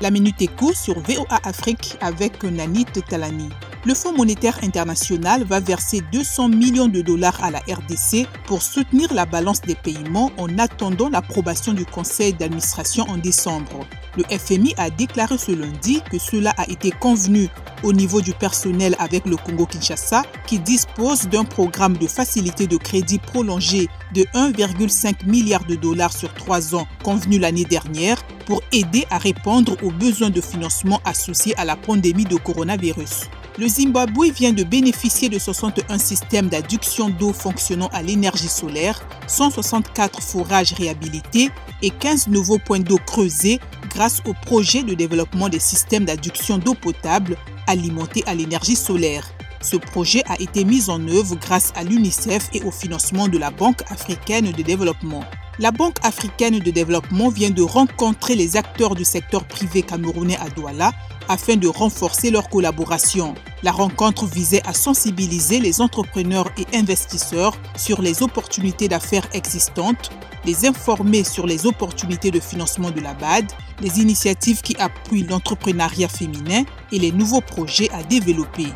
La Minute Éco sur VOA Afrique avec Nanit Talani. Le Fonds monétaire international va verser 200 millions de dollars à la RDC pour soutenir la balance des paiements en attendant l'approbation du conseil d'administration en décembre. Le FMI a déclaré ce lundi que cela a été convenu au niveau du personnel avec le Congo-Kinshasa qui dispose d'un programme de facilité de crédit prolongé de 1,5 milliard de dollars sur trois ans convenu l'année dernière pour aider à répondre aux besoins de financement associés à la pandémie de coronavirus. Le Zimbabwe vient de bénéficier de 61 systèmes d'adduction d'eau fonctionnant à l'énergie solaire, 164 forages réhabilités et 15 nouveaux points d'eau creusés grâce au projet de développement des systèmes d'adduction d'eau potable alimentés à l'énergie solaire. Ce projet a été mis en œuvre grâce à l'UNICEF et au financement de la Banque africaine de développement. La Banque africaine de développement vient de rencontrer les acteurs du secteur privé camerounais à Douala afin de renforcer leur collaboration. La rencontre visait à sensibiliser les entrepreneurs et investisseurs sur les opportunités d'affaires existantes, les informer sur les opportunités de financement de la BAD, les initiatives qui appuient l'entrepreneuriat féminin et les nouveaux projets à développer.